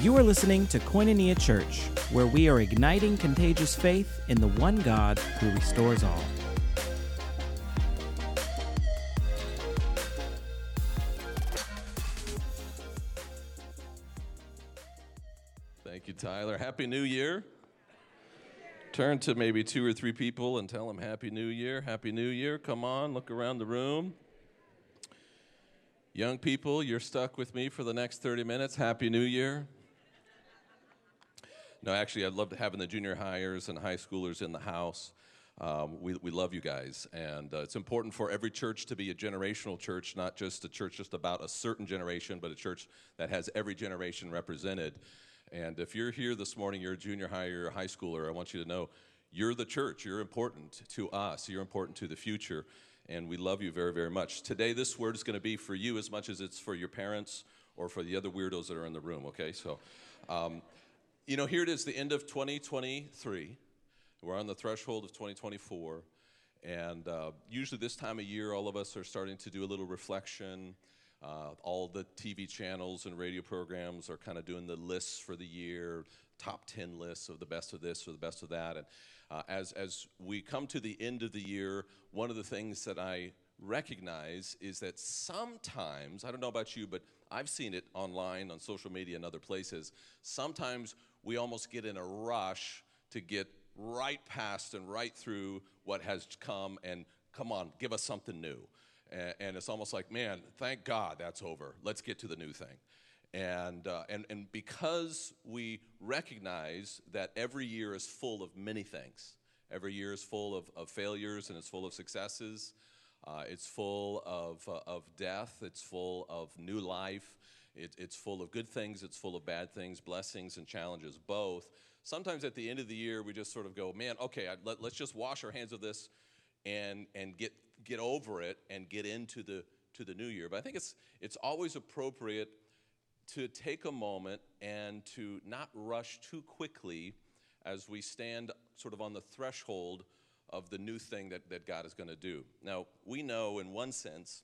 You are listening to Koinonia Church, where we are igniting contagious faith in the one God who restores all. Thank you, Tyler. Happy New Year. Turn to maybe two or three people and tell them Happy New Year. Happy New Year. Come on, look around the room. Young people, you're stuck with me for the next 30 minutes. Happy New Year. No, actually, I'd love to having the junior hires and high schoolers in the house. Um, we, we love you guys. And uh, it's important for every church to be a generational church, not just a church just about a certain generation, but a church that has every generation represented. And if you're here this morning, you're a junior high, you're a high schooler, I want you to know you're the church. You're important to us. You're important to the future. And we love you very, very much. Today, this word is going to be for you as much as it's for your parents or for the other weirdos that are in the room, okay? So, um, you know, here it is, the end of 2023. We're on the threshold of 2024. And uh, usually, this time of year, all of us are starting to do a little reflection. Uh, all the TV channels and radio programs are kind of doing the lists for the year, top 10 lists of the best of this or the best of that. And uh, as, as we come to the end of the year, one of the things that I recognize is that sometimes, I don't know about you, but I've seen it online, on social media, and other places. Sometimes we almost get in a rush to get right past and right through what has come and come on, give us something new. And, and it's almost like, man, thank God that's over. Let's get to the new thing. And, uh, and, and because we recognize that every year is full of many things, every year is full of, of failures and it's full of successes, uh, it's full of, uh, of death, it's full of new life, it, it's full of good things, it's full of bad things, blessings and challenges, both. Sometimes at the end of the year, we just sort of go, man, okay, I, let, let's just wash our hands of this and, and get, get over it and get into the, to the new year. But I think it's, it's always appropriate to take a moment and to not rush too quickly as we stand sort of on the threshold of the new thing that, that God is going to do. Now, we know in one sense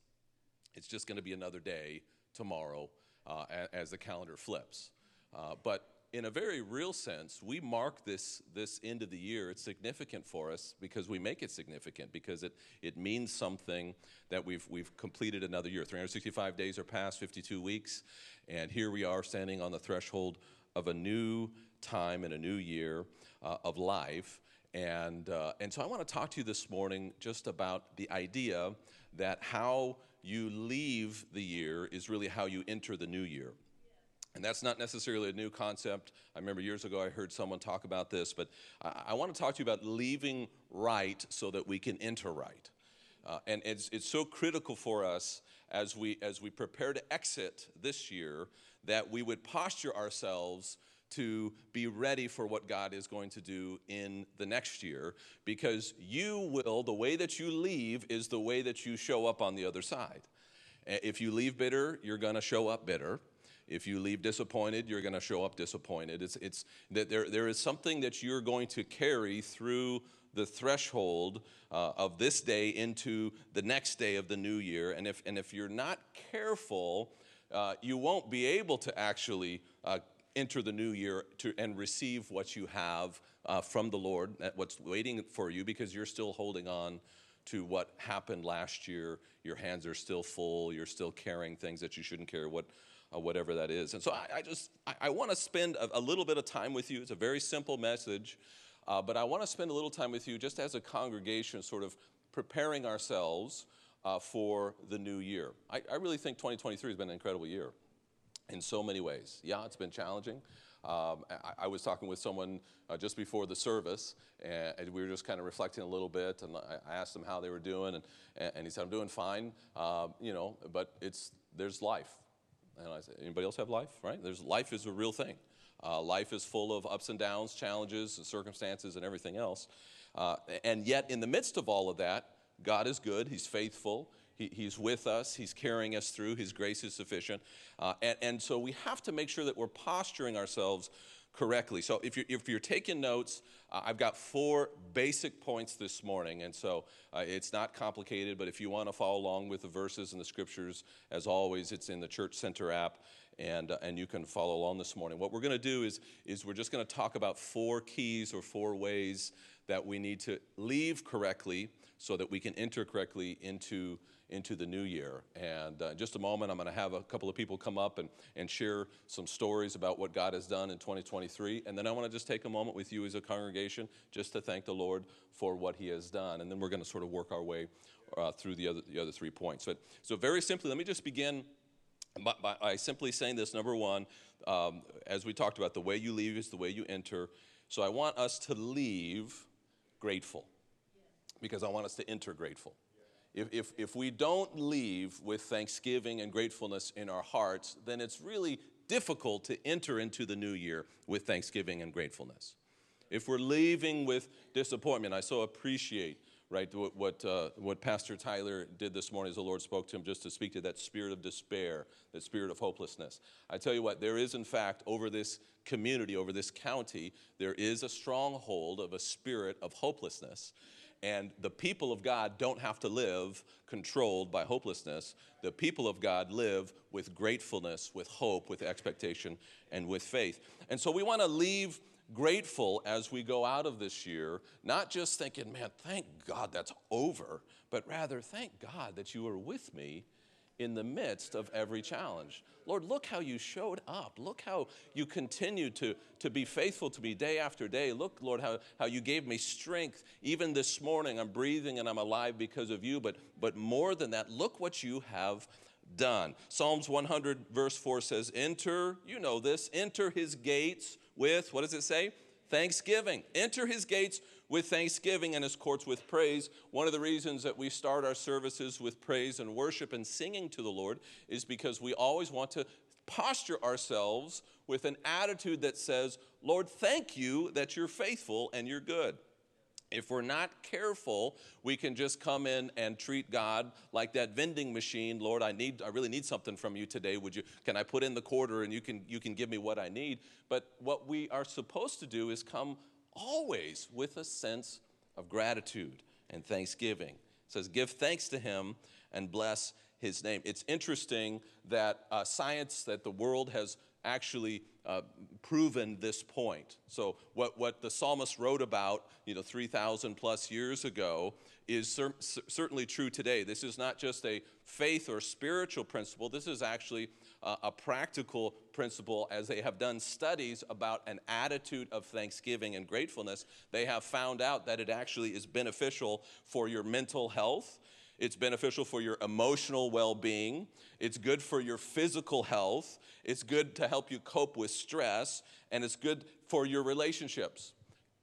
it's just going to be another day tomorrow uh, as the calendar flips. Uh, but in a very real sense, we mark this, this end of the year. It's significant for us because we make it significant because it, it means something that we've, we've completed another year. 365 days are past, 52 weeks, and here we are standing on the threshold of a new time and a new year uh, of life. And, uh, and so I want to talk to you this morning just about the idea that how you leave the year is really how you enter the new year. And that's not necessarily a new concept. I remember years ago I heard someone talk about this, but I, I want to talk to you about leaving right so that we can enter right. Uh, and it's, it's so critical for us as we, as we prepare to exit this year that we would posture ourselves to be ready for what God is going to do in the next year because you will, the way that you leave is the way that you show up on the other side. If you leave bitter, you're going to show up bitter. If you leave disappointed, you're going to show up disappointed. It's, it's that there, there is something that you're going to carry through the threshold uh, of this day into the next day of the new year. And if, and if you're not careful, uh, you won't be able to actually uh, enter the new year to, and receive what you have uh, from the Lord, what's waiting for you, because you're still holding on to what happened last year. Your hands are still full. You're still carrying things that you shouldn't carry. What uh, whatever that is. And so I, I just, I, I want to spend a, a, little bit of time with you. It's a very simple message, uh, but I want to spend a little time with you just as a congregation, sort of preparing ourselves uh, for the new year. I, I really think 2023 has been an incredible year in so many ways. Yeah, it's been challenging. Um, I, I, was talking with someone uh, just before the service, and, and, we were just kind of reflecting a little bit. And I, I asked him how they were doing, and, and he said, "I'm doing fine, uh, you know, but it's there's life. And I said, anybody else have life? Right? There's life is a real thing. Uh, life is full of ups and downs, challenges, and circumstances, and everything else. Uh, and yet, in the midst of all of that, God is good. He's faithful. He, he's with us. He's carrying us through. His grace is sufficient. Uh, and, and so we have to make sure that we're posturing ourselves correctly. So if you're, if you're taking notes, uh, I've got four basic points this morning. And so uh, it's not complicated, but if you want to follow along with the verses and the scriptures, as always, it's in the Church Center app. And, uh, and you can follow along this morning. What we're going to do is, is we're just going to talk about four keys or four ways that we need to leave correctly so that we can enter correctly into into the new year. And uh, in just a moment, I'm going to have a couple of people come up and, and share some stories about what God has done in 2023. And then I want to just take a moment with you as a congregation just to thank the Lord for what He has done. And then we're going to sort of work our way uh, through the other, the other three points. But, so, very simply, let me just begin by, by, by simply saying this number one, um, as we talked about, the way you leave is the way you enter. So, I want us to leave grateful because I want us to enter grateful if, if, if we don't leave with thanksgiving and gratefulness in our hearts, then it's really difficult to enter into the new year with thanksgiving and gratefulness. If we're leaving with disappointment, I so appreciate right what what, uh, what Pastor Tyler did this morning as the Lord spoke to him, just to speak to that spirit of despair, that spirit of hopelessness. I tell you what, there is in fact over this community, over this county, there is a stronghold of a spirit of hopelessness and the people of God don't have to live controlled by hopelessness. The people of God live with gratefulness, with hope, with expectation, and with faith. And so we want to leave grateful as we go out of this year, not just thinking, man, thank God that's over, but rather thank God that you are with me in the midst of every challenge. Lord, look how you showed up. Look how you continue to, to be faithful to me day after day. Look, Lord, how, how you gave me strength. Even this morning, I'm breathing and I'm alive because of you. But, but more than that, look what you have done. Psalms 100, verse 4 says, Enter, you know this, enter his gates with, what does it say? Thanksgiving. Enter his gates with thanksgiving and his courts with praise. One of the reasons that we start our services with praise and worship and singing to the Lord is because we always want to posture ourselves with an attitude that says, Lord, thank you that you're faithful and you're good. If we're not careful, we can just come in and treat God like that vending machine. Lord, I need I really need something from you today. Would you can I put in the quarter and you can you can give me what I need? But what we are supposed to do is come always with a sense of gratitude and thanksgiving. It says, Give thanks to him and bless his name. It's interesting that uh, science, that the world has actually uh, proven this point. So, what, what the psalmist wrote about, you know, 3,000 plus years ago is cer- certainly true today. This is not just a faith or spiritual principle, this is actually uh, a practical principle as they have done studies about an attitude of thanksgiving and gratefulness. They have found out that it actually is beneficial for your mental health. It's beneficial for your emotional well being. It's good for your physical health. It's good to help you cope with stress. And it's good for your relationships.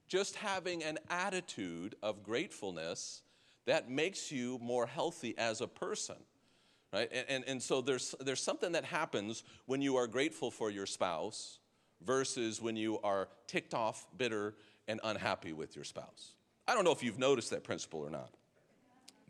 Just having an attitude of gratefulness that makes you more healthy as a person right? And, and, and so there's, there's something that happens when you are grateful for your spouse versus when you are ticked off, bitter, and unhappy with your spouse. I don't know if you've noticed that principle or not.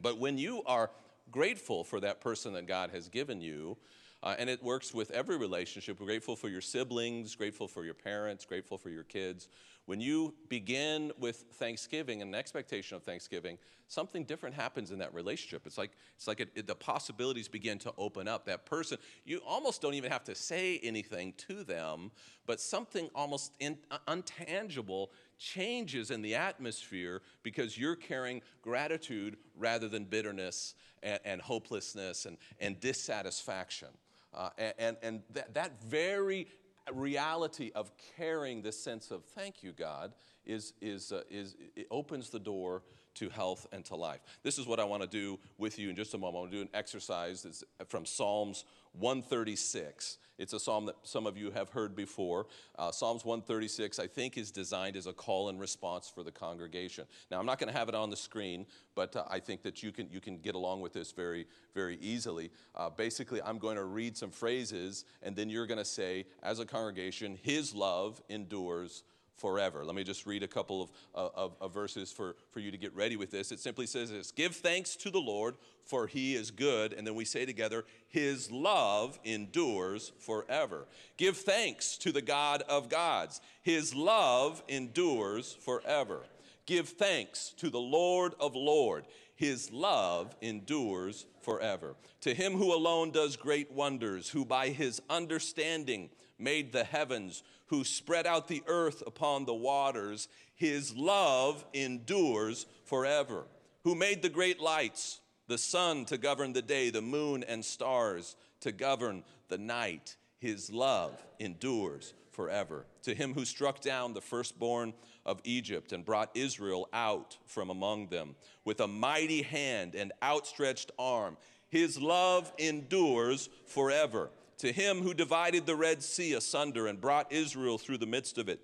But when you are grateful for that person that God has given you, uh, and it works with every relationship. We're grateful for your siblings, grateful for your parents, grateful for your kids. When you begin with thanksgiving and an expectation of thanksgiving, something different happens in that relationship. It's like, it's like it, it, the possibilities begin to open up. That person, you almost don't even have to say anything to them, but something almost in, uh, untangible changes in the atmosphere because you're carrying gratitude rather than bitterness and, and hopelessness and, and dissatisfaction. Uh, and and that, that very reality of carrying this sense of thank you, God, is, is, uh, is it opens the door to health and to life. This is what I want to do with you in just a moment. I want to do an exercise that's from Psalms 136. It's a psalm that some of you have heard before. Uh, Psalms 136, I think, is designed as a call and response for the congregation. Now, I'm not going to have it on the screen, but uh, I think that you can, you can get along with this very, very easily. Uh, basically, I'm going to read some phrases, and then you're going to say, as a congregation, His love endures forever. Let me just read a couple of, uh, of, of, verses for, for you to get ready with this. It simply says this Give thanks to the Lord, for he is good. And then we say together, His love endures forever. Give thanks to the God of gods, His love endures forever. Give thanks to the Lord of Lord. His love endures forever. To him who alone does great wonders, who by his understanding made the heavens, who spread out the earth upon the waters, his love endures forever. Who made the great lights, the sun to govern the day, the moon and stars to govern the night. His love endures forever. To him who struck down the firstborn of Egypt and brought Israel out from among them with a mighty hand and outstretched arm, his love endures forever. To him who divided the Red Sea asunder and brought Israel through the midst of it,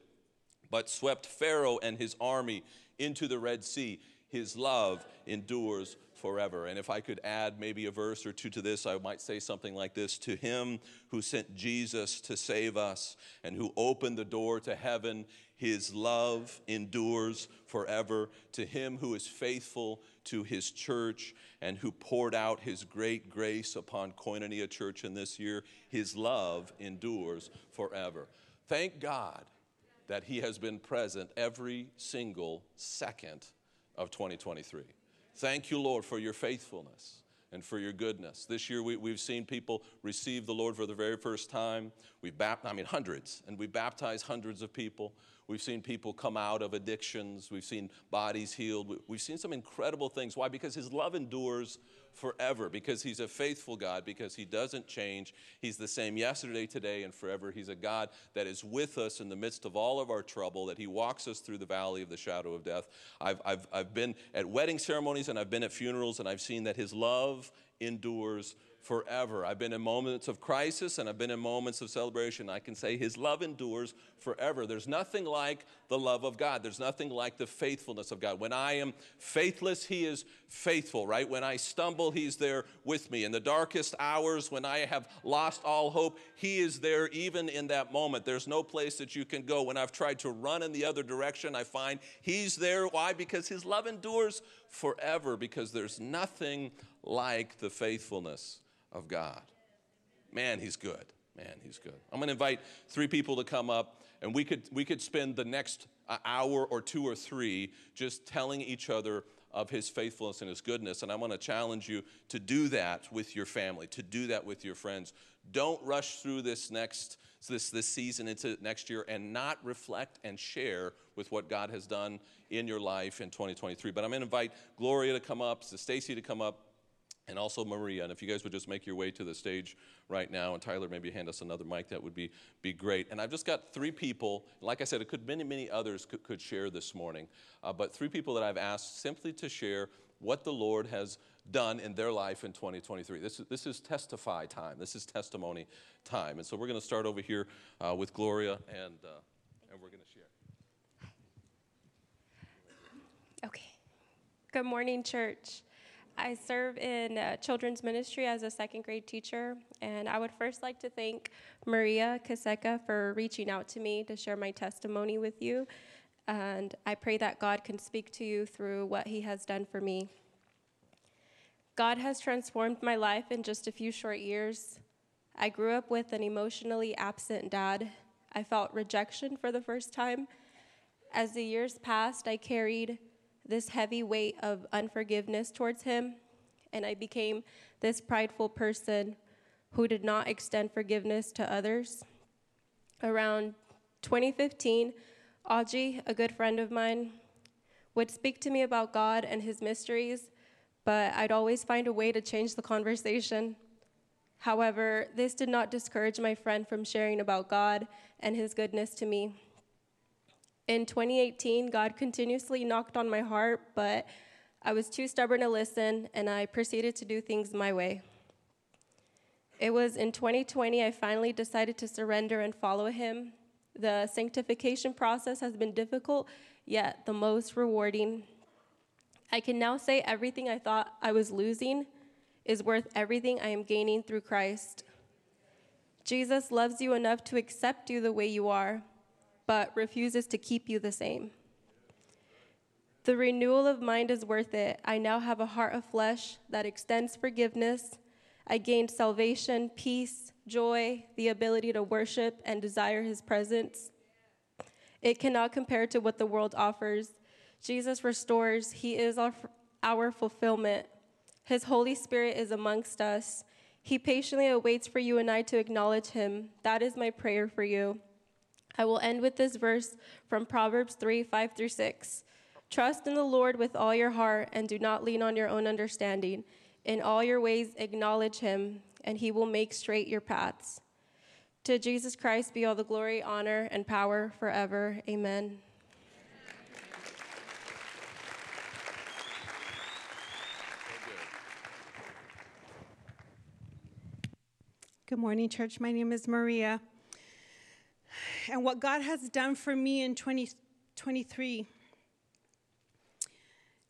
but swept Pharaoh and his army into the Red Sea, his love endures forever. And if I could add maybe a verse or two to this, I might say something like this To him who sent Jesus to save us and who opened the door to heaven, his love endures forever. To him who is faithful to his church and who poured out his great grace upon Koinonia Church in this year, his love endures forever. Thank God that he has been present every single second of 2023. Thank you, Lord, for your faithfulness and for your goodness. This year we, have seen people receive the Lord for the very first time. We've baptized, I mean, hundreds, and we baptized hundreds of people. We've seen people come out of addictions. We've seen bodies healed. We've seen some incredible things. Why? Because His love endures forever, because He's a faithful God, because He doesn't change. He's the same yesterday, today, and forever. He's a God that is with us in the midst of all of our trouble, that He walks us through the valley of the shadow of death. I've, I've, I've been at wedding ceremonies and I've been at funerals, and I've seen that His love endures forever. I've been in moments of crisis and I've been in moments of celebration. I can say His love endures forever. There's nothing like the love of God, there's nothing like the faithfulness of God. When I am faithless, He is faithful, right? When I stumble, He's there with me. In the darkest hours, when I have lost all hope, He is there even in that moment. There's no place that you can go. When I've tried to run in the other direction, I find He's there. Why? Because His love endures forever, because there's nothing like the faithfulness of God. Man, he's good. Man, he's good. I'm going to invite three people to come up, and we could, we could spend the next uh, hour or two or three just telling each other of his faithfulness and his goodness. And I want to challenge you to do that with your family, to do that with your friends. Don't rush through this next this, this season into next year and not reflect and share with what God has done in your life in 2023. But I'm going to invite Gloria to come up, to Stacy to come up and also Maria. And if you guys would just make your way to the stage right now, and Tyler, maybe hand us another mic, that would be, be great. And I've just got three people, like I said, it could many, many others could, could share this morning, uh, but three people that I've asked simply to share what the Lord has done in their life in 2023. This is, this is testify time. This is testimony time. And so we're going to start over here uh, with Gloria, and, uh, and we're going to share. Okay. Good morning, church. I serve in uh, children's ministry as a second grade teacher, and I would first like to thank Maria Kaseka for reaching out to me to share my testimony with you. And I pray that God can speak to you through what He has done for me. God has transformed my life in just a few short years. I grew up with an emotionally absent dad. I felt rejection for the first time. As the years passed, I carried this heavy weight of unforgiveness towards him, and I became this prideful person who did not extend forgiveness to others. Around 2015, Audrey, a good friend of mine, would speak to me about God and his mysteries, but I'd always find a way to change the conversation. However, this did not discourage my friend from sharing about God and his goodness to me. In 2018, God continuously knocked on my heart, but I was too stubborn to listen, and I proceeded to do things my way. It was in 2020 I finally decided to surrender and follow Him. The sanctification process has been difficult, yet the most rewarding. I can now say everything I thought I was losing is worth everything I am gaining through Christ. Jesus loves you enough to accept you the way you are. but refuses to keep you the same. The renewal of mind is worth it. I now have a heart of flesh that extends forgiveness. I gained salvation, peace, joy, the ability to worship and desire his presence. It cannot compare to what the world offers. Jesus restores, he is our, our fulfillment. His Holy Spirit is amongst us. He patiently awaits for you and I to acknowledge him. That is my prayer for you. I will end with this verse from Proverbs 3 5 through 6. Trust in the Lord with all your heart and do not lean on your own understanding. In all your ways, acknowledge him, and he will make straight your paths. To Jesus Christ be all the glory, honor, and power forever. Amen. Good morning, church. My name is Maria. And what God has done for me in 2023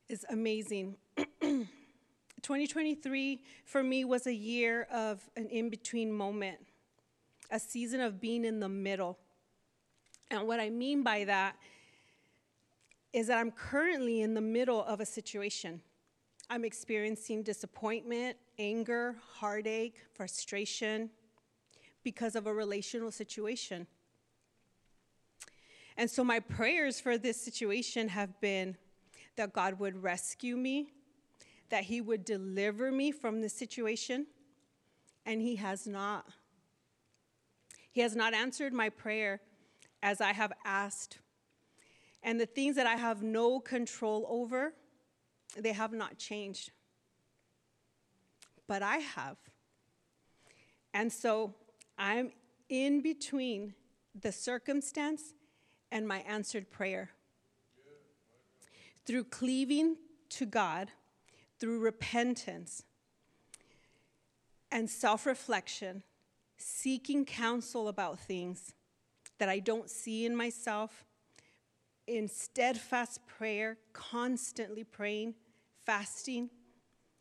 is amazing. 2023 for me was a year of an in between moment, a season of being in the middle. And what I mean by that is that I'm currently in the middle of a situation. I'm experiencing disappointment, anger, heartache, frustration because of a relational situation. And so, my prayers for this situation have been that God would rescue me, that He would deliver me from this situation, and He has not. He has not answered my prayer as I have asked. And the things that I have no control over, they have not changed. But I have. And so I'm in between the circumstance and my answered prayer. Through cleaving to God, through repentance and self reflection, seeking counsel about things that I don't see in myself, in steadfast prayer, constantly praying, fasting,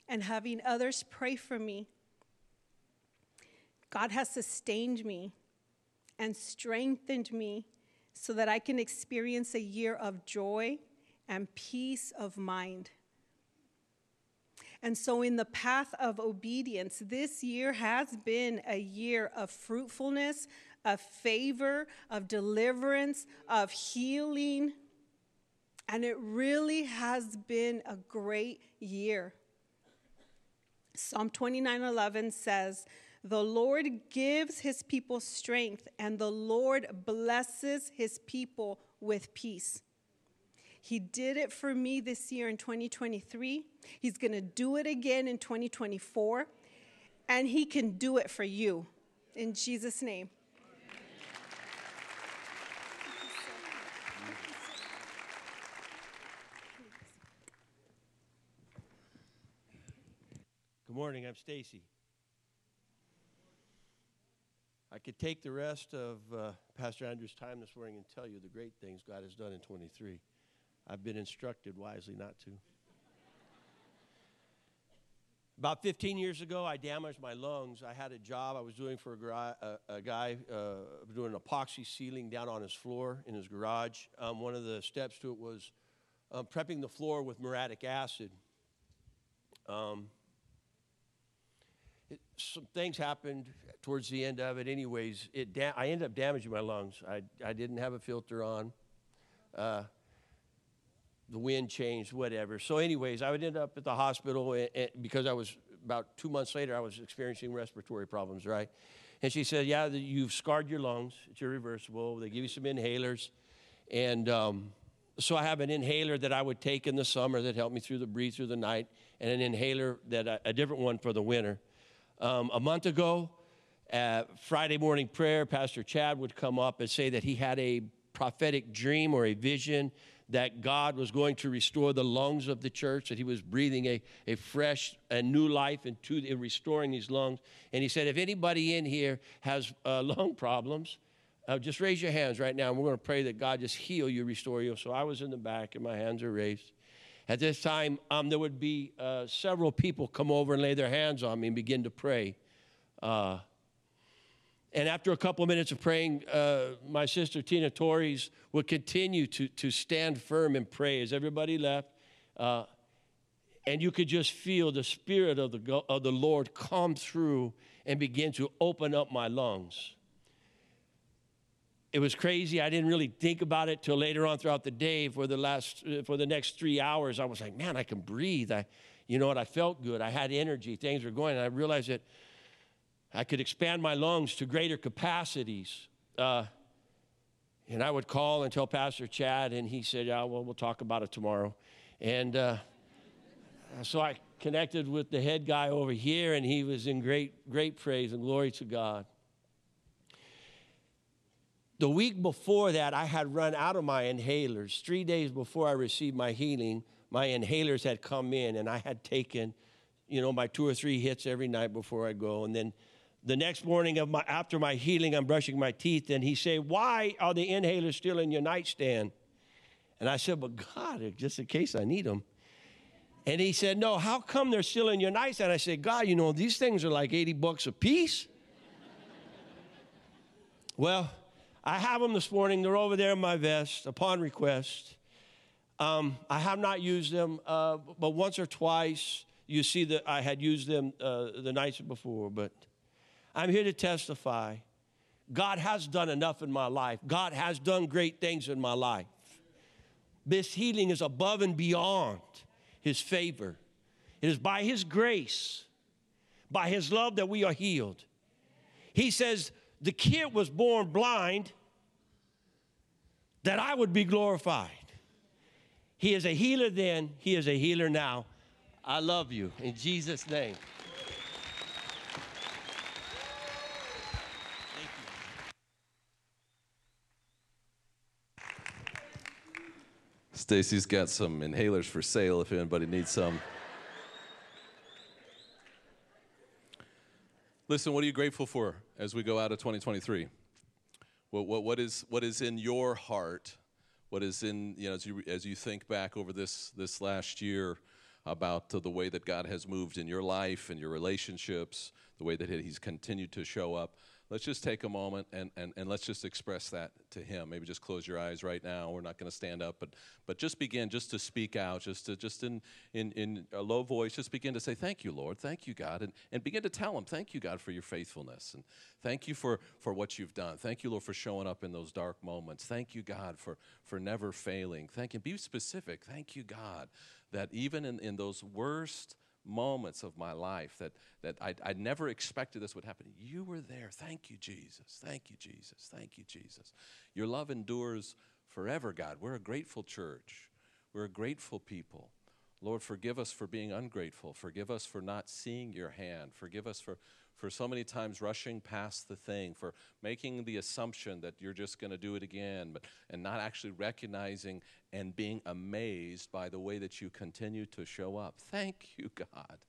and having others pray for me. God has sustained me and strengthened me so that I can experience a year of joy and peace of mind. And so, in the path of obedience, this year has been a year of fruitfulness, of favor, of deliverance, of healing. And it really has been a great year. Psalm 29 11 says, The Lord gives his people strength, and the Lord blesses his people with peace. He did it for me this year in 2023. He's going to do it again in 2024. And He can do it for you. In Jesus' name. Morning, I'm Stacy. I could take the rest of uh, Pastor Andrew's time this morning and tell you the great things God has done in 23. I've been instructed wisely not to. About 15 years ago, I damaged my lungs. I had a job I was doing for a, a, a guy uh, doing epoxy sealing down on his floor in his garage. Um, one of the steps to it was um, prepping the floor with muriatic acid. Um, it, some things happened towards the end of it. Anyways, it da- I ended up damaging my lungs. I, I didn't have a filter on. Uh, the wind changed, whatever. So, anyways, I would end up at the hospital and, and because I was about two months later, I was experiencing respiratory problems, right? And she said, Yeah, you've scarred your lungs. It's irreversible. They give you some inhalers. And um, so I have an inhaler that I would take in the summer that helped me through the breathe through the night, and an inhaler that I, a different one for the winter. Um, a month ago, at Friday morning prayer, Pastor Chad would come up and say that he had a prophetic dream or a vision that God was going to restore the lungs of the church, that He was breathing a, a fresh and new life into in restoring these lungs. And He said, if anybody in here has uh, lung problems, uh, just raise your hands right now, and we're going to pray that God just heal you, restore you. So I was in the back, and my hands are raised. At this time, um, there would be uh, several people come over and lay their hands on me and begin to pray. Uh, And after a couple of minutes of praying, uh, my sister Tina Torres would continue to, to stand firm and pray as everybody left. Uh, and you could just feel the Spirit of the, of the Lord come through and begin to open up my lungs. It was crazy. I didn't really think about it till later on throughout the day. For the last, for the next three hours, I was like, "Man, I can breathe." I, you know what? I felt good. I had energy. Things were going. And I realized that I could expand my lungs to greater capacities. Uh, and I would call and tell Pastor Chad, and he said, Yeah, well, we'll talk about it tomorrow. And uh, so I connected with the head guy over here, and he was in great, great praise and glory to God. The week before that, I had run out of my inhalers. Three days before I received my healing, my inhalers had come in, and I had taken, you know, my two or three hits every night before I go. And then the next morning of my, after my healing, I'm brushing my teeth, and he said, Why are the inhalers still in your nightstand? And I said, But God, just in case I need them. And he said, No, how come they're still in your nightstand? I said, God, you know, these things are like 80 bucks a piece. well, I have them this morning. They're over there in my vest upon request. Um, I have not used them, uh, but once or twice you see that I had used them uh, the nights before. But I'm here to testify God has done enough in my life, God has done great things in my life. This healing is above and beyond His favor. It is by His grace, by His love that we are healed. He says, The kid was born blind that I would be glorified. He is a healer then, He is a healer now. I love you in Jesus' name. Stacy's got some inhalers for sale if anybody needs some. Listen, what are you grateful for as we go out of 2023? What, what, what, is, what is in your heart? What is in, you know, as you, as you think back over this, this last year about the way that God has moved in your life and your relationships, the way that He's continued to show up? Let's just take a moment and, and, and let's just express that to him. Maybe just close your eyes right now. We're not going to stand up but but just begin just to speak out just to just in in, in a low voice just begin to say thank you lord. Thank you god and, and begin to tell him thank you god for your faithfulness and thank you for for what you've done. Thank you lord for showing up in those dark moments. Thank you god for for never failing. Thank you. Be specific. Thank you god that even in, in those worst moments of my life that, that I, I never expected this would happen. You were there. Thank you, Jesus. Thank you, Jesus. Thank you, Jesus. Your love endures forever, God. We're a grateful church, we're a grateful people. Lord, forgive us for being ungrateful. Forgive us for not seeing your hand. Forgive us for, for so many times rushing past the thing, for making the assumption that you're just going to do it again, but, and not actually recognizing and being amazed by the way that you continue to show up. Thank you, God.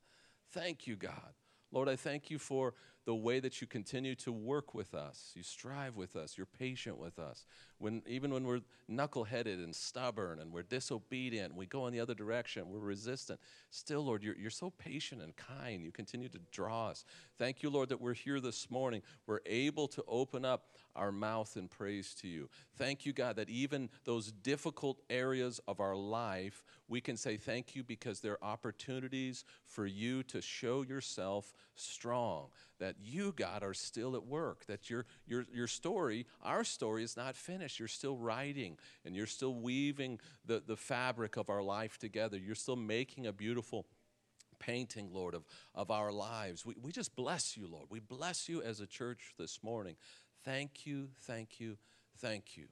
Thank you, God. Lord, I thank you for the way that you continue to work with us. You strive with us. You're patient with us. When, even when we're knuckleheaded and stubborn and we're disobedient, we go in the other direction, we're resistant. Still, Lord, you're, you're so patient and kind. You continue to draw us. Thank you, Lord, that we're here this morning. We're able to open up our mouth in praise to you. Thank you, God, that even those difficult areas of our life, we can say thank you because they're opportunities for you to show yourself strong that you, God, are still at work, that your, your, your story, our story, is not finished. You're still writing and you're still weaving the, the fabric of our life together. You're still making a beautiful painting, Lord, of, of our lives. We, we just bless you, Lord. We bless you as a church this morning. Thank you, thank you, thank you.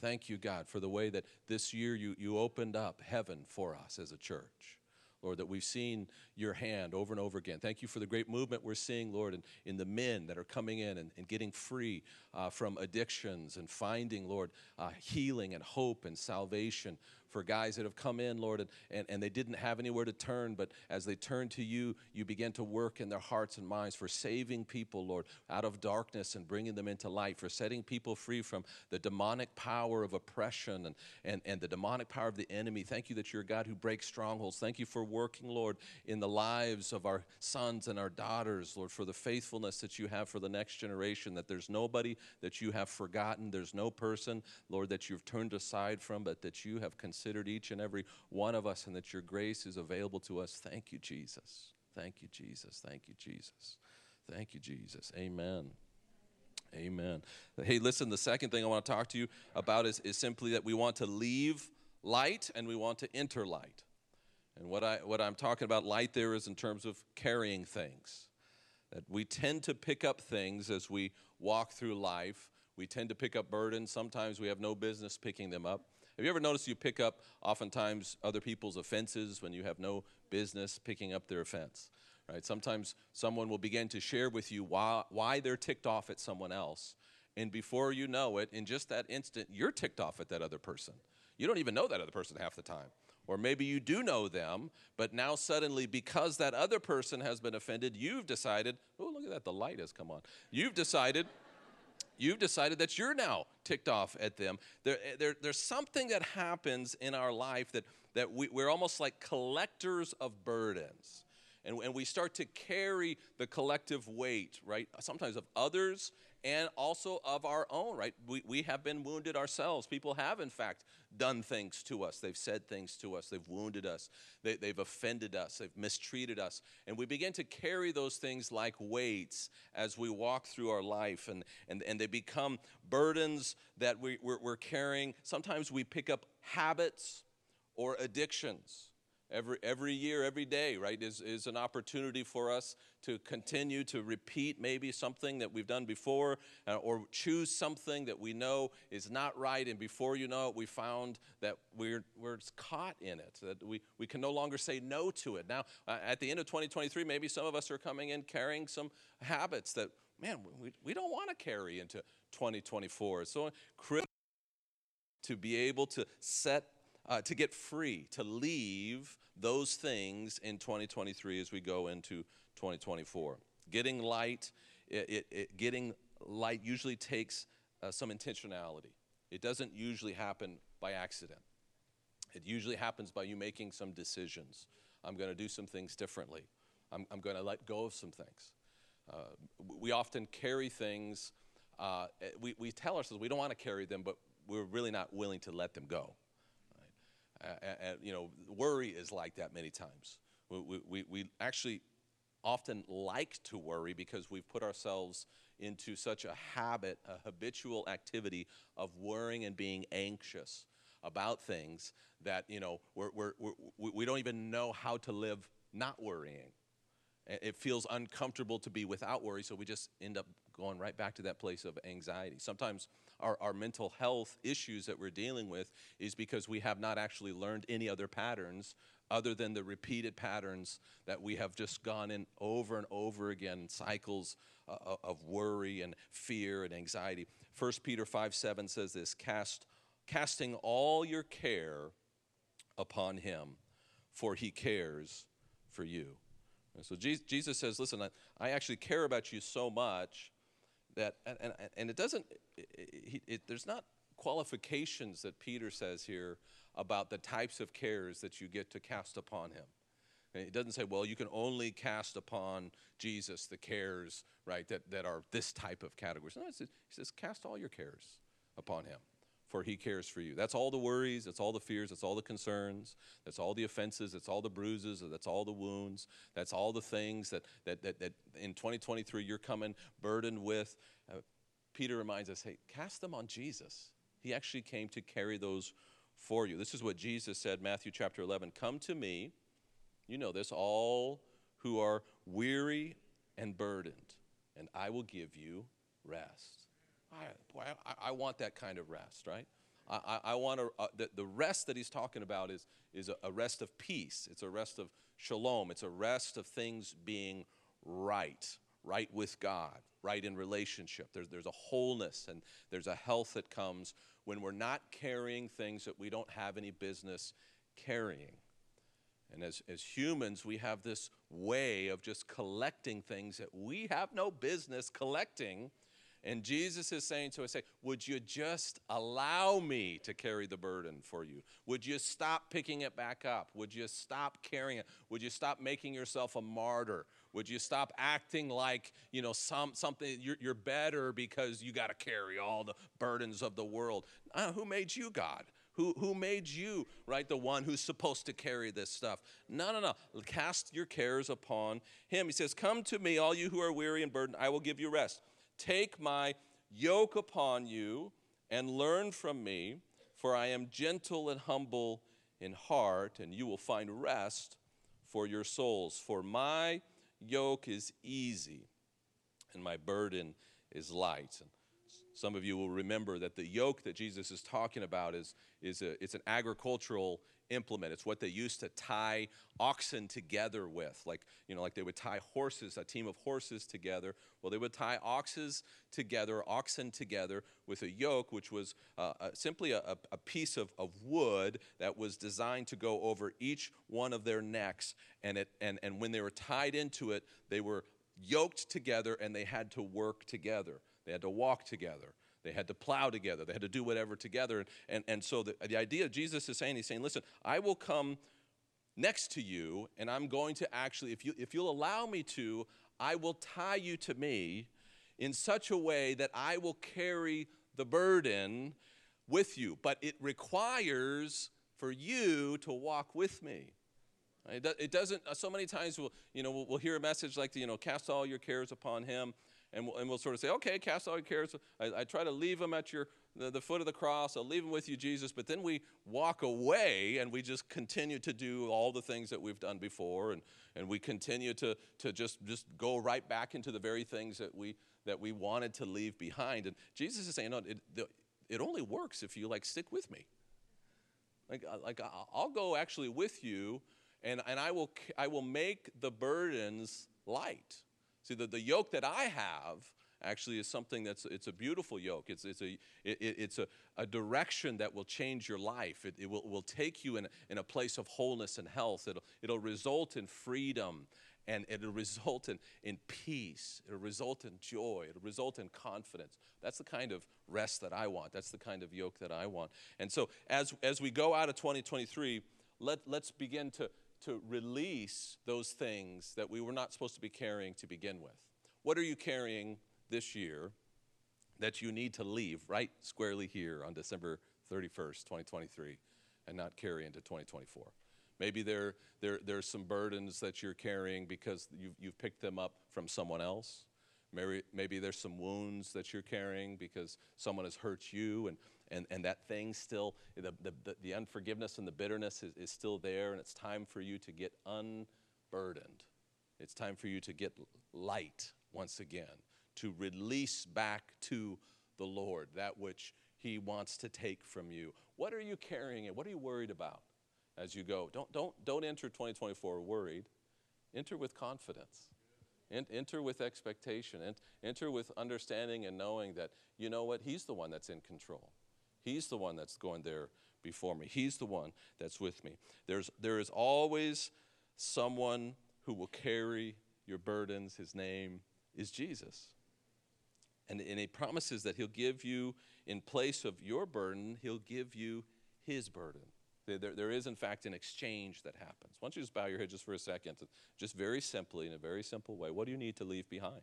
Thank you, God, for the way that this year you, you opened up heaven for us as a church. Lord, that we've seen your hand over and over again. Thank you for the great movement we're seeing, Lord, in, in the men that are coming in and, and getting free uh, from addictions and finding, Lord, uh, healing and hope and salvation for guys that have come in, Lord, and, and, and they didn't have anywhere to turn, but as they turn to you, you begin to work in their hearts and minds for saving people, Lord, out of darkness and bringing them into light, for setting people free from the demonic power of oppression and, and, and the demonic power of the enemy. Thank you that you're a God who breaks strongholds. Thank you for working, Lord, in the lives of our sons and our daughters, Lord, for the faithfulness that you have for the next generation, that there's nobody that you have forgotten, there's no person, Lord, that you've turned aside from, but that you have considered each and every one of us and that your grace is available to us. Thank you, Jesus. Thank you, Jesus. Thank you, Jesus. Thank you, Jesus. Amen. Amen. Hey, listen, the second thing I want to talk to you about is, is simply that we want to leave light and we want to enter light. And what, I, what I'm talking about light there is in terms of carrying things. That we tend to pick up things as we walk through life. We tend to pick up burdens. Sometimes we have no business picking them up. Have you ever noticed you pick up oftentimes other people's offenses when you have no business picking up their offense? Right? Sometimes someone will begin to share with you why, why they're ticked off at someone else. And before you know it, in just that instant, you're ticked off at that other person. You don't even know that other person half the time. Or maybe you do know them, but now suddenly, because that other person has been offended, you've decided, oh, look at that, the light has come on. You've decided, you've decided that you're now ticked off at them. There, eh, there, there's something that happens in our life that, that we, we're almost like collectors of burdens. And, and we start to carry the collective weight, right? Sometimes of others and also of our own, right? We, we have been wounded ourselves. People have, in fact, done things to us. They've said things to us. They've wounded us. They, they've offended us. They've mistreated us. And we begin to carry those things like weights as we walk through our life. And, and, and they become burdens that we, we're, we're carrying. Sometimes we pick up habits or addictions every, every year, every day, right, is, is an opportunity for us to continue to repeat maybe something that we've done before uh, or choose something that we know is not right. And before you know it, we found that we're, we're caught in it, that we, we can no longer say no to it. Now, uh, at the end of 2023, maybe some of us are coming in carrying some habits that, man, we, we don't want to carry into 2024. So critical to be able to set uh, to get free, to leave those things in 2023 as we go into 2024. Getting light, it, it, it getting light usually takes uh, some intentionality. It doesn't usually happen by accident. It usually happens by you making some decisions. I'm going to do some things differently. I'm, I'm going to let go of some things. Uh, we often carry things, uh, we, we tell ourselves we don't want to carry them, but we're really not willing to let them go. And, you know, worry is like that many times. We, we, we actually often like to worry because we've put ourselves into such a habit, a habitual activity of worrying and being anxious about things that, you know, we're, we're, we're, we don't even know how to live not worrying. It feels uncomfortable to be without worry, so we just end up going right back to that place of anxiety. Sometimes our, our mental health issues that we're dealing with is because we have not actually learned any other patterns other than the repeated patterns that we have just gone in over and over again, cycles uh, uh of worry and fear and anxiety. 1 Peter 5 7 says this Cast, casting all your care upon him, for he cares for you. So Jesus says, Listen, I, actually care about you so much that, and, and, and it doesn't, it, it, there's not qualifications that Peter says here about the types of cares that you get to cast upon him. And it doesn't say, well, you can only cast upon Jesus the cares, right, that, that are this type of categories. No, he says, cast all your cares upon him for he cares for you. That's all the worries, that's all the fears, that's all the concerns, that's all the offenses, that's all the bruises, that's all the wounds, that's all the things that, that, that, that in 2023 you're coming burdened with. Uh, Peter reminds us hey, cast them on Jesus. He actually came to carry those for you. This is what Jesus said, Matthew chapter 11 Come to me, you know this, all who are weary and burdened, and I will give you rest. I, boy, I, I want that kind of rest, right? I, I, want uh, the, the rest that he's talking about is, is a, a, rest of peace. It's a rest of shalom. It's a rest of things being right, right with God, right in relationship. There's, there's a wholeness and there's a health that comes when we're not carrying things that we don't have any business carrying. And as, as humans, we have this way of just collecting things that we have no business collecting. And Jesus is saying to us, say, Would you just allow me to carry the burden for you? Would you stop picking it back up? Would you stop carrying it? Would you stop making yourself a martyr? Would you stop acting like, you know, some, something, you're, you're better because you got to carry all the burdens of the world? Uh, who made you God? Who, who made you, right? The one who's supposed to carry this stuff. No, no, no. Cast your cares upon him. He says, Come to me, all you who are weary and burdened, I will give you rest. Take my yoke upon you and learn from me, for I am gentle and humble in heart, and you will find rest for your souls. For my yoke is easy and my burden is light. And some of you will remember that the yoke that Jesus is talking about is, is a, it's an agricultural implement. It's what they used to tie oxen together with. Like, you know, like they would tie horses, a team of horses together. Well, they would tie oxes together, oxen together with a yoke, which was uh, uh, simply a, a piece of, of wood that was designed to go over each one of their necks. And, it, and, and when they were tied into it, they were yoked together and they had to work together. They had to walk together. They had to plow together. They had to do whatever together. And, and so the, the idea of Jesus is saying, he's saying, listen, I will come next to you, and I'm going to actually, if, you, if you'll allow me to, I will tie you to me in such a way that I will carry the burden with you. But it requires for you to walk with me. It doesn't, uh, so many times we'll, you know, we'll hear a message like, the, you know, cast all your cares upon him and we'll, and we'll sort of say, okay, cast all your cares. I, I try to leave them at your the, the, foot of the cross. I'll leave them with you, Jesus. But then we walk away and we just continue to do all the things that we've done before, and, and we continue to, to just, just go right back into the very things that we that we wanted to leave behind. And Jesus is saying, no, it, it only works if you like stick with me. Like, uh, like I'll go actually with you, and, and I, will, I will make the burdens light. See, the, the yoke that I have actually is something that's it's a beautiful yoke. It's, it's, a, it, it's a, a direction that will change your life. It, it will, will take you in, in a place of wholeness and health. It'll, it'll result in freedom and it'll result in, in peace. It'll result in joy. It'll result in confidence. That's the kind of rest that i want. That's the kind of yoke that i want. And so as, as we go out of 2023 let, let's begin to to release those things that we were not supposed to be carrying to begin with. What are you carrying this year that you need to leave right squarely here on December 31st, 2023, and not carry into 2024? Maybe there, there, there's some burdens that you're carrying because you've, you've picked them up from someone else. Maybe, maybe there's some wounds that you're carrying because someone has hurt you and and, and that thing still, the, the, the unforgiveness and the bitterness is, is still there, and it's time for you to get unburdened. It's time for you to get light once again, to release back to the Lord that which He wants to take from you. What are you carrying and what are you worried about as you go? Don't, don't, don't enter 2024 worried, enter with confidence. Enter with expectation. And enter with understanding and knowing that, you know what, He's the one that's in control. He's the one that's going there before me. He's the one that's with me. There's, there is always someone who will carry your burdens. His name is Jesus. And, and he promises that he'll give you, in place of your burden, he'll give you his burden. There, there is, in fact, an exchange that happens. Why don't you just bow your head just for a second? Just very simply, in a very simple way, what do you need to leave behind?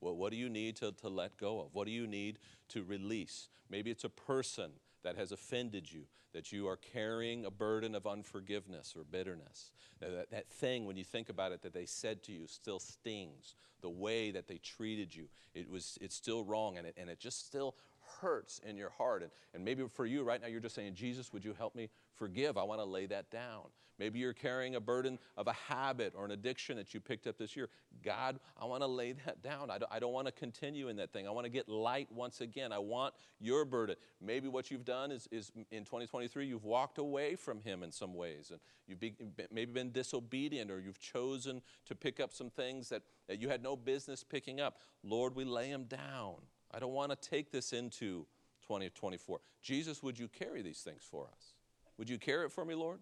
Well, what do you need to, to let go of? What do you need to release? Maybe it's a person that has offended you, that you are carrying a burden of unforgiveness or bitterness. That, that thing, when you think about it, that they said to you still stings. The way that they treated you, it was, it's still wrong and it, and it just still hurts in your heart. And, and maybe for you right now, you're just saying, Jesus, would you help me forgive? I want to lay that down. Maybe you're carrying a burden of a habit or an addiction that you picked up this year. God, I want to lay that down. I don't, I don't want to continue in that thing. I want to get light once again. I want your burden. Maybe what you've done is, is in 2023, you've walked away from Him in some ways, and you've be, maybe been disobedient, or you've chosen to pick up some things that, that you had no business picking up. Lord, we lay them down. I don't want to take this into 2024. Jesus, would you carry these things for us? Would you carry it for me, Lord?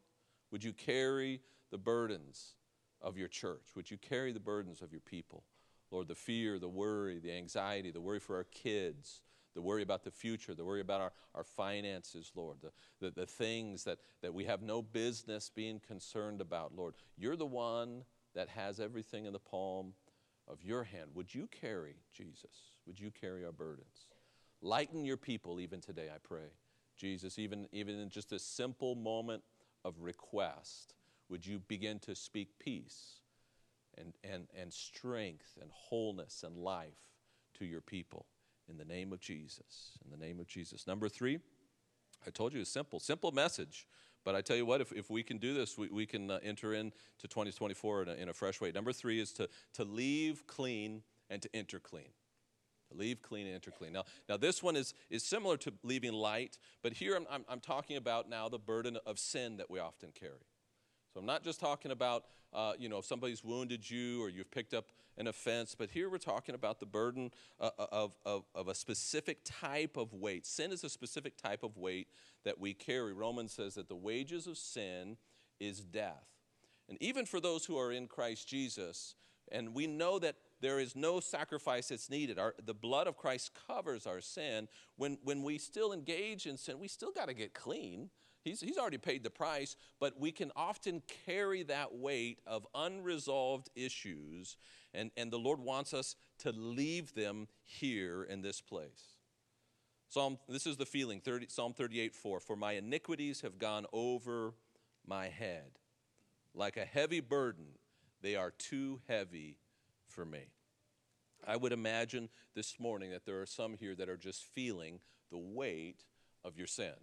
Would you carry the burdens of your church? Would you carry the burdens of your people? Lord, the fear, the worry, the anxiety, the worry for our kids, the worry about the future, the worry about our, our finances, Lord, the, the, the things that, that we have no business being concerned about, Lord. You're the one that has everything in the palm of your hand. Would you carry, Jesus? Would you carry our burdens? Lighten your people even today, I pray. Jesus, even, even in just a simple moment of request, would you begin to speak peace and, and, and strength and wholeness and life to your people in the name of Jesus. In the name of Jesus. Number three, I told you it's simple, simple message. But I tell you what, if, if we can do this, we, we can uh, enter into 2024 in a, in a fresh way. Number three is to, to leave clean and to enter clean. Leave clean and enter clean. Now, now this one is, is similar to leaving light, but here I'm, I'm, I'm talking about now the burden of sin that we often carry. I'm not just talking about, uh, you know, if somebody's wounded you or you've picked up an offense, but here we're talking about the burden uh, uh of, of, of a specific type of weight. Sin is a specific type of weight that we carry. Romans says that the wages of sin is death. And even for those who are in Christ Jesus, and we know that there is no sacrifice that's needed. Our, the blood of Christ covers our sin. When, when we still engage in sin, we still got to get clean. He's, he's already paid the price, but we can often carry that weight of unresolved issues, and, and the Lord wants us to leave them here in this place. Psalm, this is the feeling, 30, Psalm 38 4. For my iniquities have gone over my head. Like a heavy burden, they are too heavy for me. I would imagine this morning that there are some here that are just feeling the weight of your sin.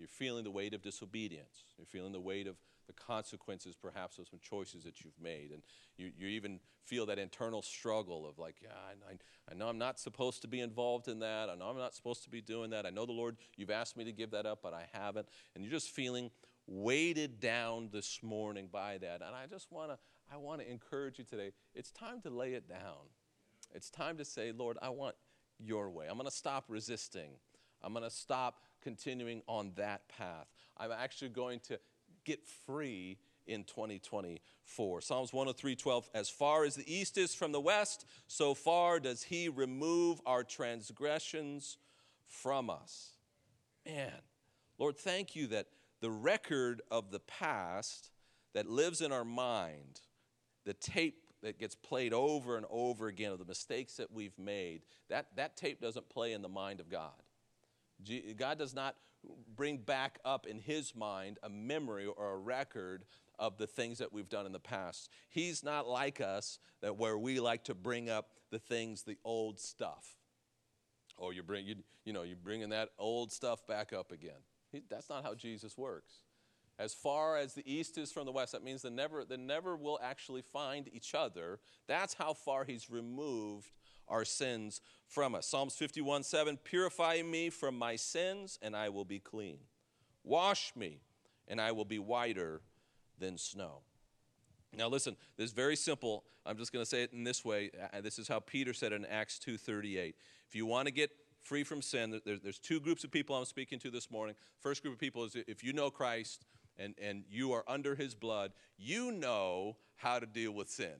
You're feeling the weight of disobedience. You're feeling the weight of the consequences, perhaps, of some choices that you've made. And you, you even feel that internal struggle of, like, yeah, I, I know I'm not supposed to be involved in that. I know I'm not supposed to be doing that. I know the Lord, you've asked me to give that up, but I haven't. And you're just feeling weighted down this morning by that. And I just want to I want to encourage you today. It's time to lay it down. It's time to say, Lord, I want your way. I'm going to stop resisting. I'm going to stop continuing on that path. I'm actually going to get free in 2024. Psalms 103 12, as far as the east is from the west, so far does he remove our transgressions from us. Man, Lord, thank you that the record of the past that lives in our mind the tape that gets played over and over again of the mistakes that we've made, that, that tape doesn't play in the mind of God. God does not bring back up in his mind a memory or a record of the things that we've done in the past. He's not like us that where we like to bring up the things, the old stuff. Oh, you bring you, you know you're bringing that old stuff back up again. He, that's not how Jesus works as far as the east is from the west. That means they never, they never will actually find each other. That's how far he's removed our sins from us. Psalms 51 7 Purify me from my sins, and I will be clean. Wash me, and I will be whiter than snow. Now listen, this is very simple. I'm just going to say it in this way. Uh, this is how Peter said in Acts 2:38. If you want to get free from sin, there's two groups of people I'm speaking to this morning. First group of people is if you know Christ, and, and you are under his blood, you know how to deal with sin.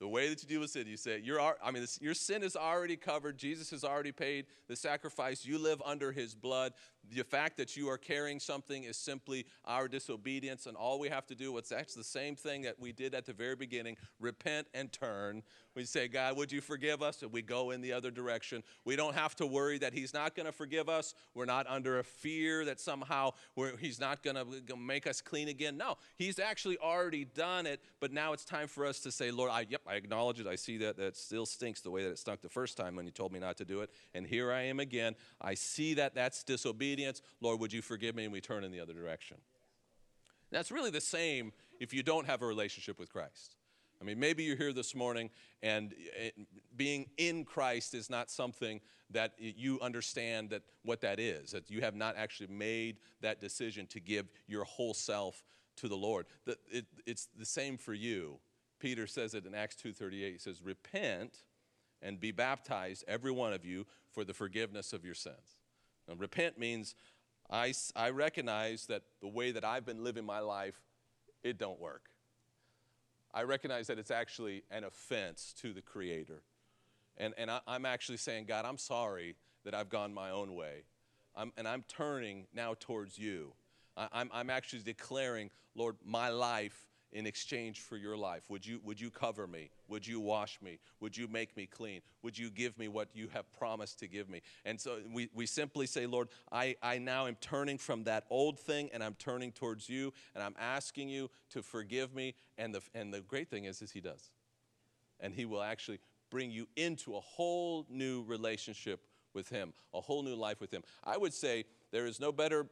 The way that you deal with sin, you say, you're, I mean, this, your sin is already covered. Jesus has already paid the sacrifice. You live under his blood. The fact that you are carrying something is simply our disobedience, and all we have to do, what's actually the same thing that we did at the very beginning repent and turn. We say, God, would you forgive us? And we go in the other direction. We don't have to worry that he's not going to forgive us. We're not under a fear that somehow he's not going to make us clean again. No, he's actually already done it, but now it's time for us to say, Lord, I, yep, I acknowledge it. I see that that still stinks the way that it stunk the first time when you told me not to do it. And here I am again. I see that that's disobedience. Lord, would you forgive me? And we turn in the other direction. That's really the same if you don't have a relationship with Christ. I mean, maybe you're here this morning and being in Christ is not something that you understand that what that is, that you have not actually made that decision to give your whole self to the Lord. It's the same for you. Peter says it in Acts 2:38. He says, "Repent and be baptized, every one of you, for the forgiveness of your sins." Now, repent means I, I recognize that the way that I've been living my life, it don't work. I recognize that it's actually an offense to the Creator. And, and I, am actually saying, God, I'm sorry that I've gone my own way. I'm, and I'm turning now towards you. I, I'm, I'm actually declaring, Lord, my life in exchange for your life? Would you, would you cover me? Would you wash me? Would you make me clean? Would you give me what you have promised to give me? And so we, we simply say, Lord, I, I now am turning from that old thing and I'm turning towards you and I'm asking you to forgive me. And the, and the great thing is, is He does. And He will actually bring you into a whole new relationship with Him, a whole new life with Him. I would say there is no better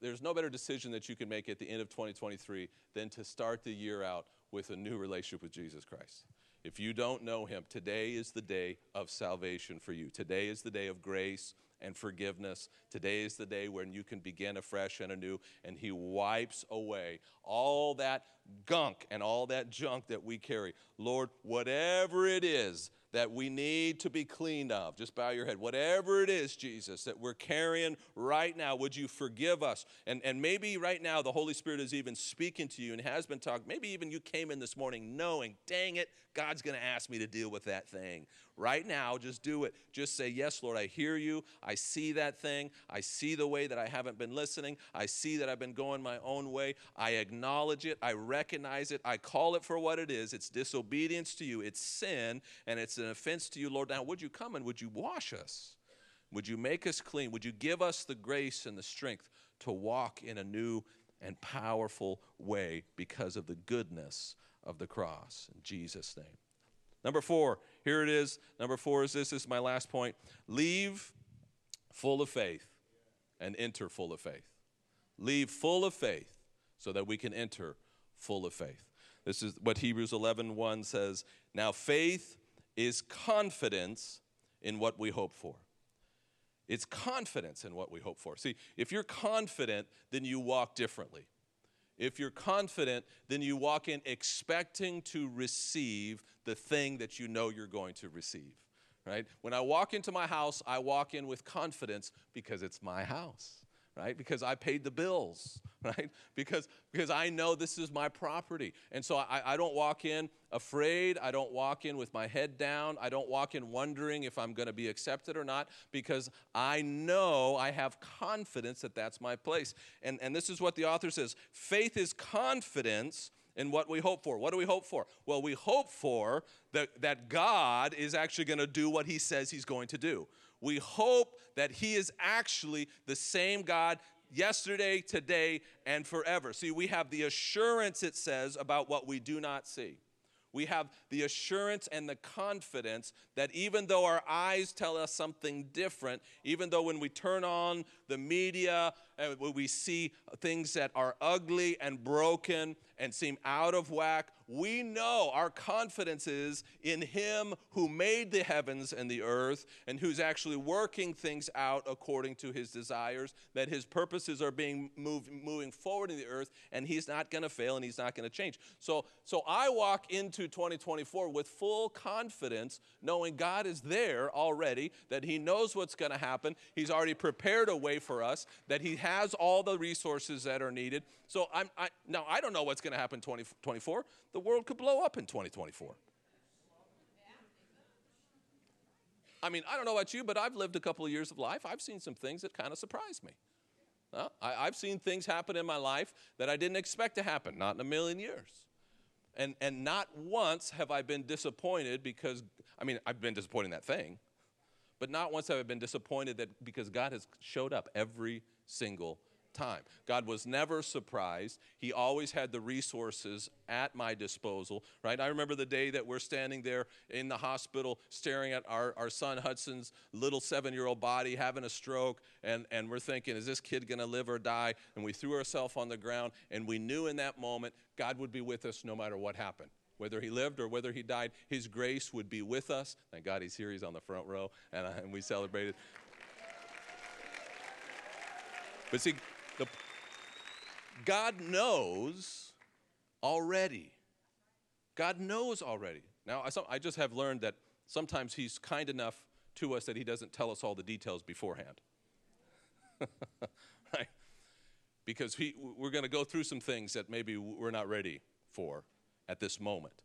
there's no better decision that you can make at the end of 2023 than to start the year out with a new relationship with Jesus Christ. If you don't know him, today is the day of salvation for you. Today is the day of grace and forgiveness. Today is the day when you can begin afresh and anew, and He wipes away all that gunk and all that junk that we carry. Lord, whatever it is that we need to be cleaned of. Just bow your head. Whatever it is, Jesus, that we're carrying right now, would you forgive us? And, and maybe right now the Holy Spirit is even speaking to you and has been talking. Maybe even you came in this morning knowing, dang it, God's going to ask me to deal with that thing. Right now, just do it. Just say, Yes, Lord, I hear you. I see that thing. I see the way that I haven't been listening. I see that I've been going my own way. I acknowledge it. I recognize it. I call it for what it is. It's disobedience to you, it's sin, and it's an offense to you, Lord. Now, would you come and would you wash us? Would you make us clean? Would you give us the grace and the strength to walk in a new and powerful way because of the goodness of the cross? In Jesus' name. Number four, here it is. Number four is this, this is my last point. Leave full of faith and enter full of faith. Leave full of faith so that we can enter full of faith. This is what Hebrews 11 1 says. Now, faith is confidence in what we hope for. It's confidence in what we hope for. See, if you're confident, then you walk differently. If you're confident, then you walk in expecting to receive the thing that you know you're going to receive, right? When I walk into my house, I walk in with confidence because it's my house right? Because I paid the bills, right? Because, because I know this is my property. And so I, I don't walk in afraid. I don't walk in with my head down. I don't walk in wondering if I'm going to be accepted or not because I know I have confidence that that's my place. And, and this is what the author says faith is confidence in what we hope for. What do we hope for? Well, we hope for that, that God is actually going to do what he says he's going to do we hope that He is actually the same God yesterday, today, and forever. See, we have the assurance, it says, about what we do not see. We have the assurance and the confidence that even though our eyes tell us something different, even though when we turn on the media when we see things that are ugly and broken and seem out of whack, we know our confidence is in Him who made the heavens and the earth and who's actually working things out according to His desires, that His purposes are being moved, moving forward in the earth, and He's not going to fail and He's not going to change. So, so I walk into 2024 with full confidence, knowing God is there already, that He knows what's going to happen. He's already prepared a way for us, that He has all the resources that are needed. So I'm, I, now I don't know what's going to happen in 2024 the world could blow up in 2024. I mean, I don't know about you, but I've lived a couple of years of life. I've seen some things that kind of surprised me. Uh, I, have seen things happen in my life that I didn't expect to happen, not in a million years. And, and not once have I been disappointed because, I mean, I've been disappointed in that thing, but not once have I been disappointed that because God has showed up every single time. God was never surprised. He always had the resources at my disposal, right? I remember the day that we're standing there in the hospital staring at our, our son Hudson's little seven year old body having a stroke, and, and we're thinking, is this kid going to live or die? And we threw ourselves on the ground, and we knew in that moment God would be with us no matter what happened. Whether he lived or whether he died, his grace would be with us. Thank God he's here, he's on the front row, and, uh, and we celebrated. But see, the, God knows already. God knows already. Now, I, I just have learned that sometimes He's kind enough to us that He doesn't tell us all the details beforehand. right? Because he, we're going to go through some things that maybe we're not ready for at this moment.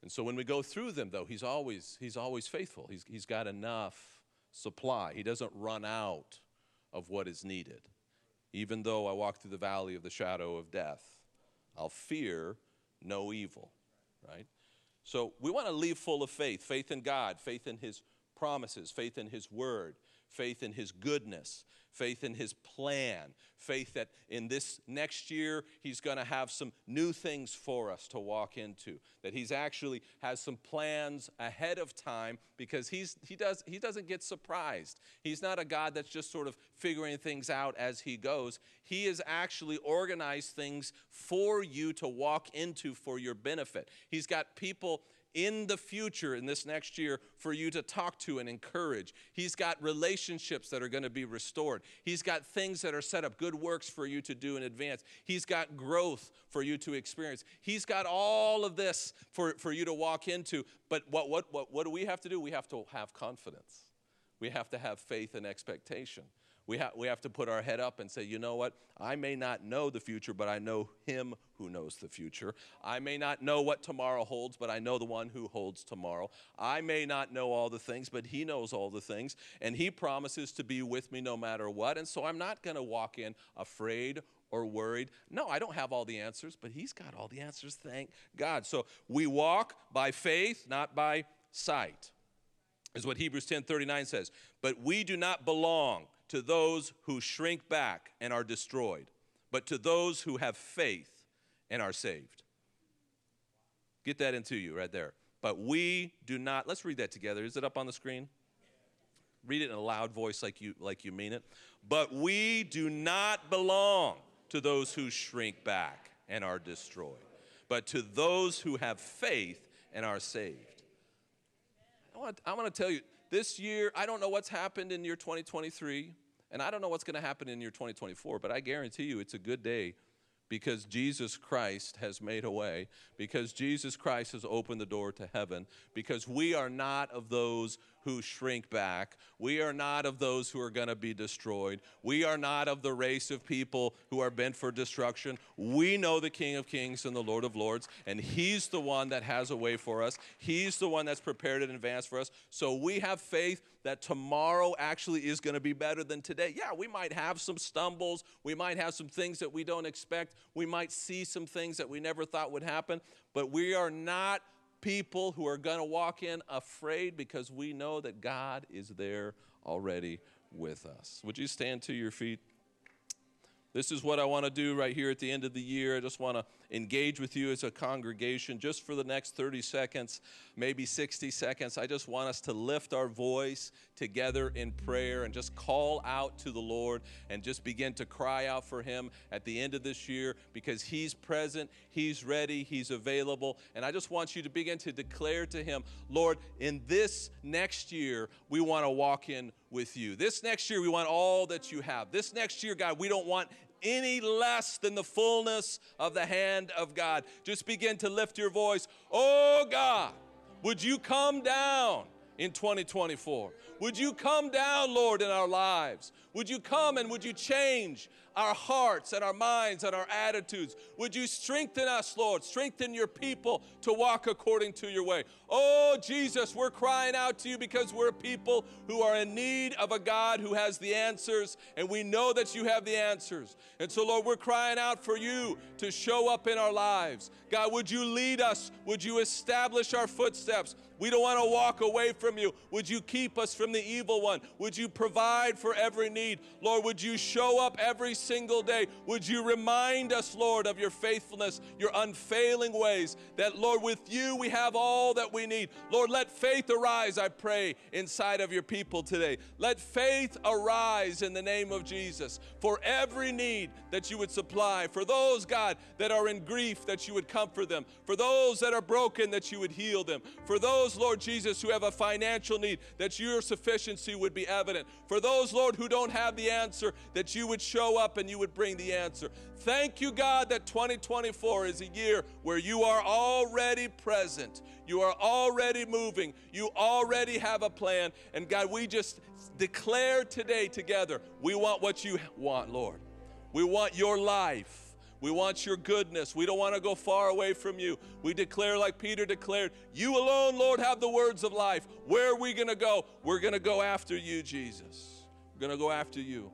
And so when we go through them, though, He's always, he's always faithful. He's, he's got enough supply, He doesn't run out of what is needed. Even though I walk through the valley of the shadow of death, I'll fear no evil, right? So we want to leave full of faith faith in God, faith in His promises, faith in His word, faith in His goodness, faith in his plan, faith that in this next year he's going to have some new things for us to walk into, that he's actually has some plans ahead of time because he's, he, does, he doesn't get surprised. He's not a God that's just sort of figuring things out as he goes. He has actually organized things for you to walk into for your benefit. He's got people in the future, in this next year, for you to talk to and encourage. He's got relationships that are going to be restored. He's got things that are set up, good works for you to do in advance. He's got growth for you to experience. He's got all of this for, for you to walk into. But what, what, what, what do we have to do? We have to have confidence, we have to have faith and expectation. We, ha- we have to put our head up and say, you know what? I may not know the future, but I know Him who knows the future. I may not know what tomorrow holds, but I know the one who holds tomorrow. I may not know all the things, but He knows all the things. And He promises to be with me no matter what. And so I'm not going to walk in afraid or worried. No, I don't have all the answers, but He's got all the answers. Thank God. So we walk by faith, not by sight is what Hebrews 10:39 says. But we do not belong to those who shrink back and are destroyed, but to those who have faith and are saved. Get that into you right there. But we do not, let's read that together. Is it up on the screen? Read it in a loud voice like you, like you mean it. But we do not belong to those who shrink back and are destroyed, but to those who have faith and are saved. I want, I want to tell you, this year, I don't know what's happened in year 2023. And I don't know what's going to happen in year 2024, but I guarantee you it's a good day because Jesus Christ has made a way, because Jesus Christ has opened the door to heaven, because we are not of those who shrink back. We are not of those who are going to be destroyed. We are not of the race of people who are bent for destruction. We know the King of Kings and the Lord of Lords, and He's the one that has a way for us. He's the one that's prepared in advance for us. So we have faith that tomorrow actually is going to be better than today. Yeah, we might have some stumbles. We might have some things that we don't expect. We might see some things that we never thought would happen, but we are not people who are going to walk in afraid because we know that God is there already with us. Would you stand to your feet? This is what I want to do right here at the end of the year. I just want to engage with you as a congregation just for the next 30 seconds, maybe 60 seconds. I just want us to lift our voice together in prayer and just call out to the Lord and just begin to cry out for Him at the end of this year because He's present, He's ready, He's available. And I just want you to begin to declare to Him, Lord, in this next year, we want to walk in with you. This next year, we want all that you have. This next year, God, we don't want any less than the fullness of the hand of God. Just begin to lift your voice. Oh God, would you come down in 2024? Would you come down, Lord, in our lives? Would you come and would you change our hearts and our minds and our attitudes? Would you strengthen us, Lord? Strengthen your people to walk according to your way. Oh, Jesus, we're crying out to you because we're people who are in need of a God who has the answers, and we know that you have the answers. And so, Lord, we're crying out for you to show up in our lives. God, would you lead us? Would you establish our footsteps? We don't want to walk away from you. Would you keep us from the evil one? Would you provide for every need? Lord, would you show up every single day? Would you remind us, Lord, of your faithfulness, your unfailing ways? That, Lord, with you we have all that we need. Lord, let faith arise, I pray, inside of your people today. Let faith arise in the name of Jesus for every need that you would supply. For those, God, that are in grief, that you would comfort them. For those that are broken, that you would heal them. For those, Lord Jesus, who have a financial need, that your sufficiency would be evident. For those, Lord, who don't have the answer, that you would show up and you would bring the answer. Thank you, God, that 2024 is a year where you are already present. You are already moving. You already have a plan. And God, we just declare today together we want what you want, Lord. We want your life. We want your goodness. We don't want to go far away from you. We declare, like Peter declared, You alone, Lord, have the words of life. Where are we going to go? We're going to go after you, Jesus. We're going to go after you.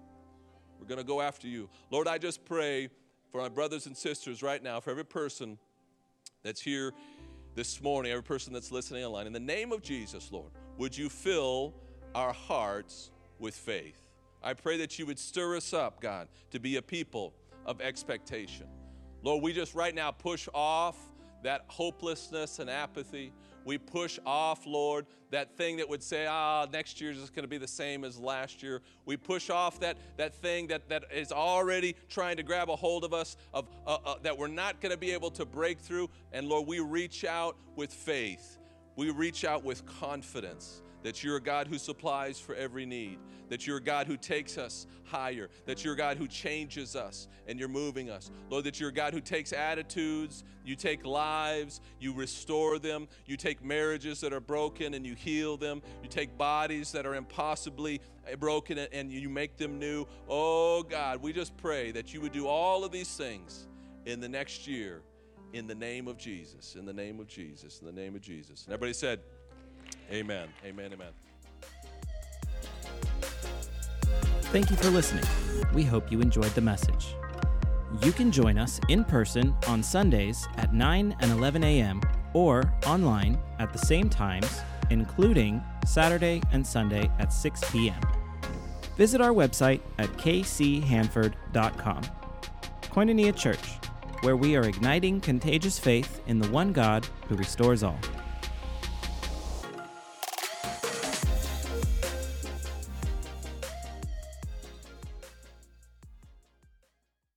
We're going to go after you. Lord, I just pray for my brothers and sisters right now, for every person that's here this morning, every person that's listening online. In the name of Jesus, Lord, would you fill our hearts with faith? I pray that you would stir us up, God, to be a people of expectation. Lord, we just right now push off that hopelessness and apathy. We push off, Lord, that thing that would say, ah, next year is just going to be the same as last year. We push off that, that thing that, that is already trying to grab a hold of us, of, uh, uh, that we're not going to be able to break through. And Lord, we reach out with faith. We reach out with confidence that you're a God who supplies for every need, that you're a God who takes us higher, that you're a God who changes us and you're moving us. Lord, that you're a God who takes attitudes, you take lives, you restore them, you take marriages that are broken and you heal them, you take bodies that are impossibly eh, broken and you make them new. Oh God, we just pray that you would do all of these things in the next year in the name of Jesus, in the name of Jesus, in the name of Jesus. And everybody said, Amen. Amen. Amen. Thank you for listening. We hope you enjoyed the message. You can join us in person on Sundays at 9 and 11 a.m. or online at the same times, including Saturday and Sunday at 6 p.m. Visit our website at kchanford.com. Koinonia Church, where we are igniting contagious faith in the one God who restores all.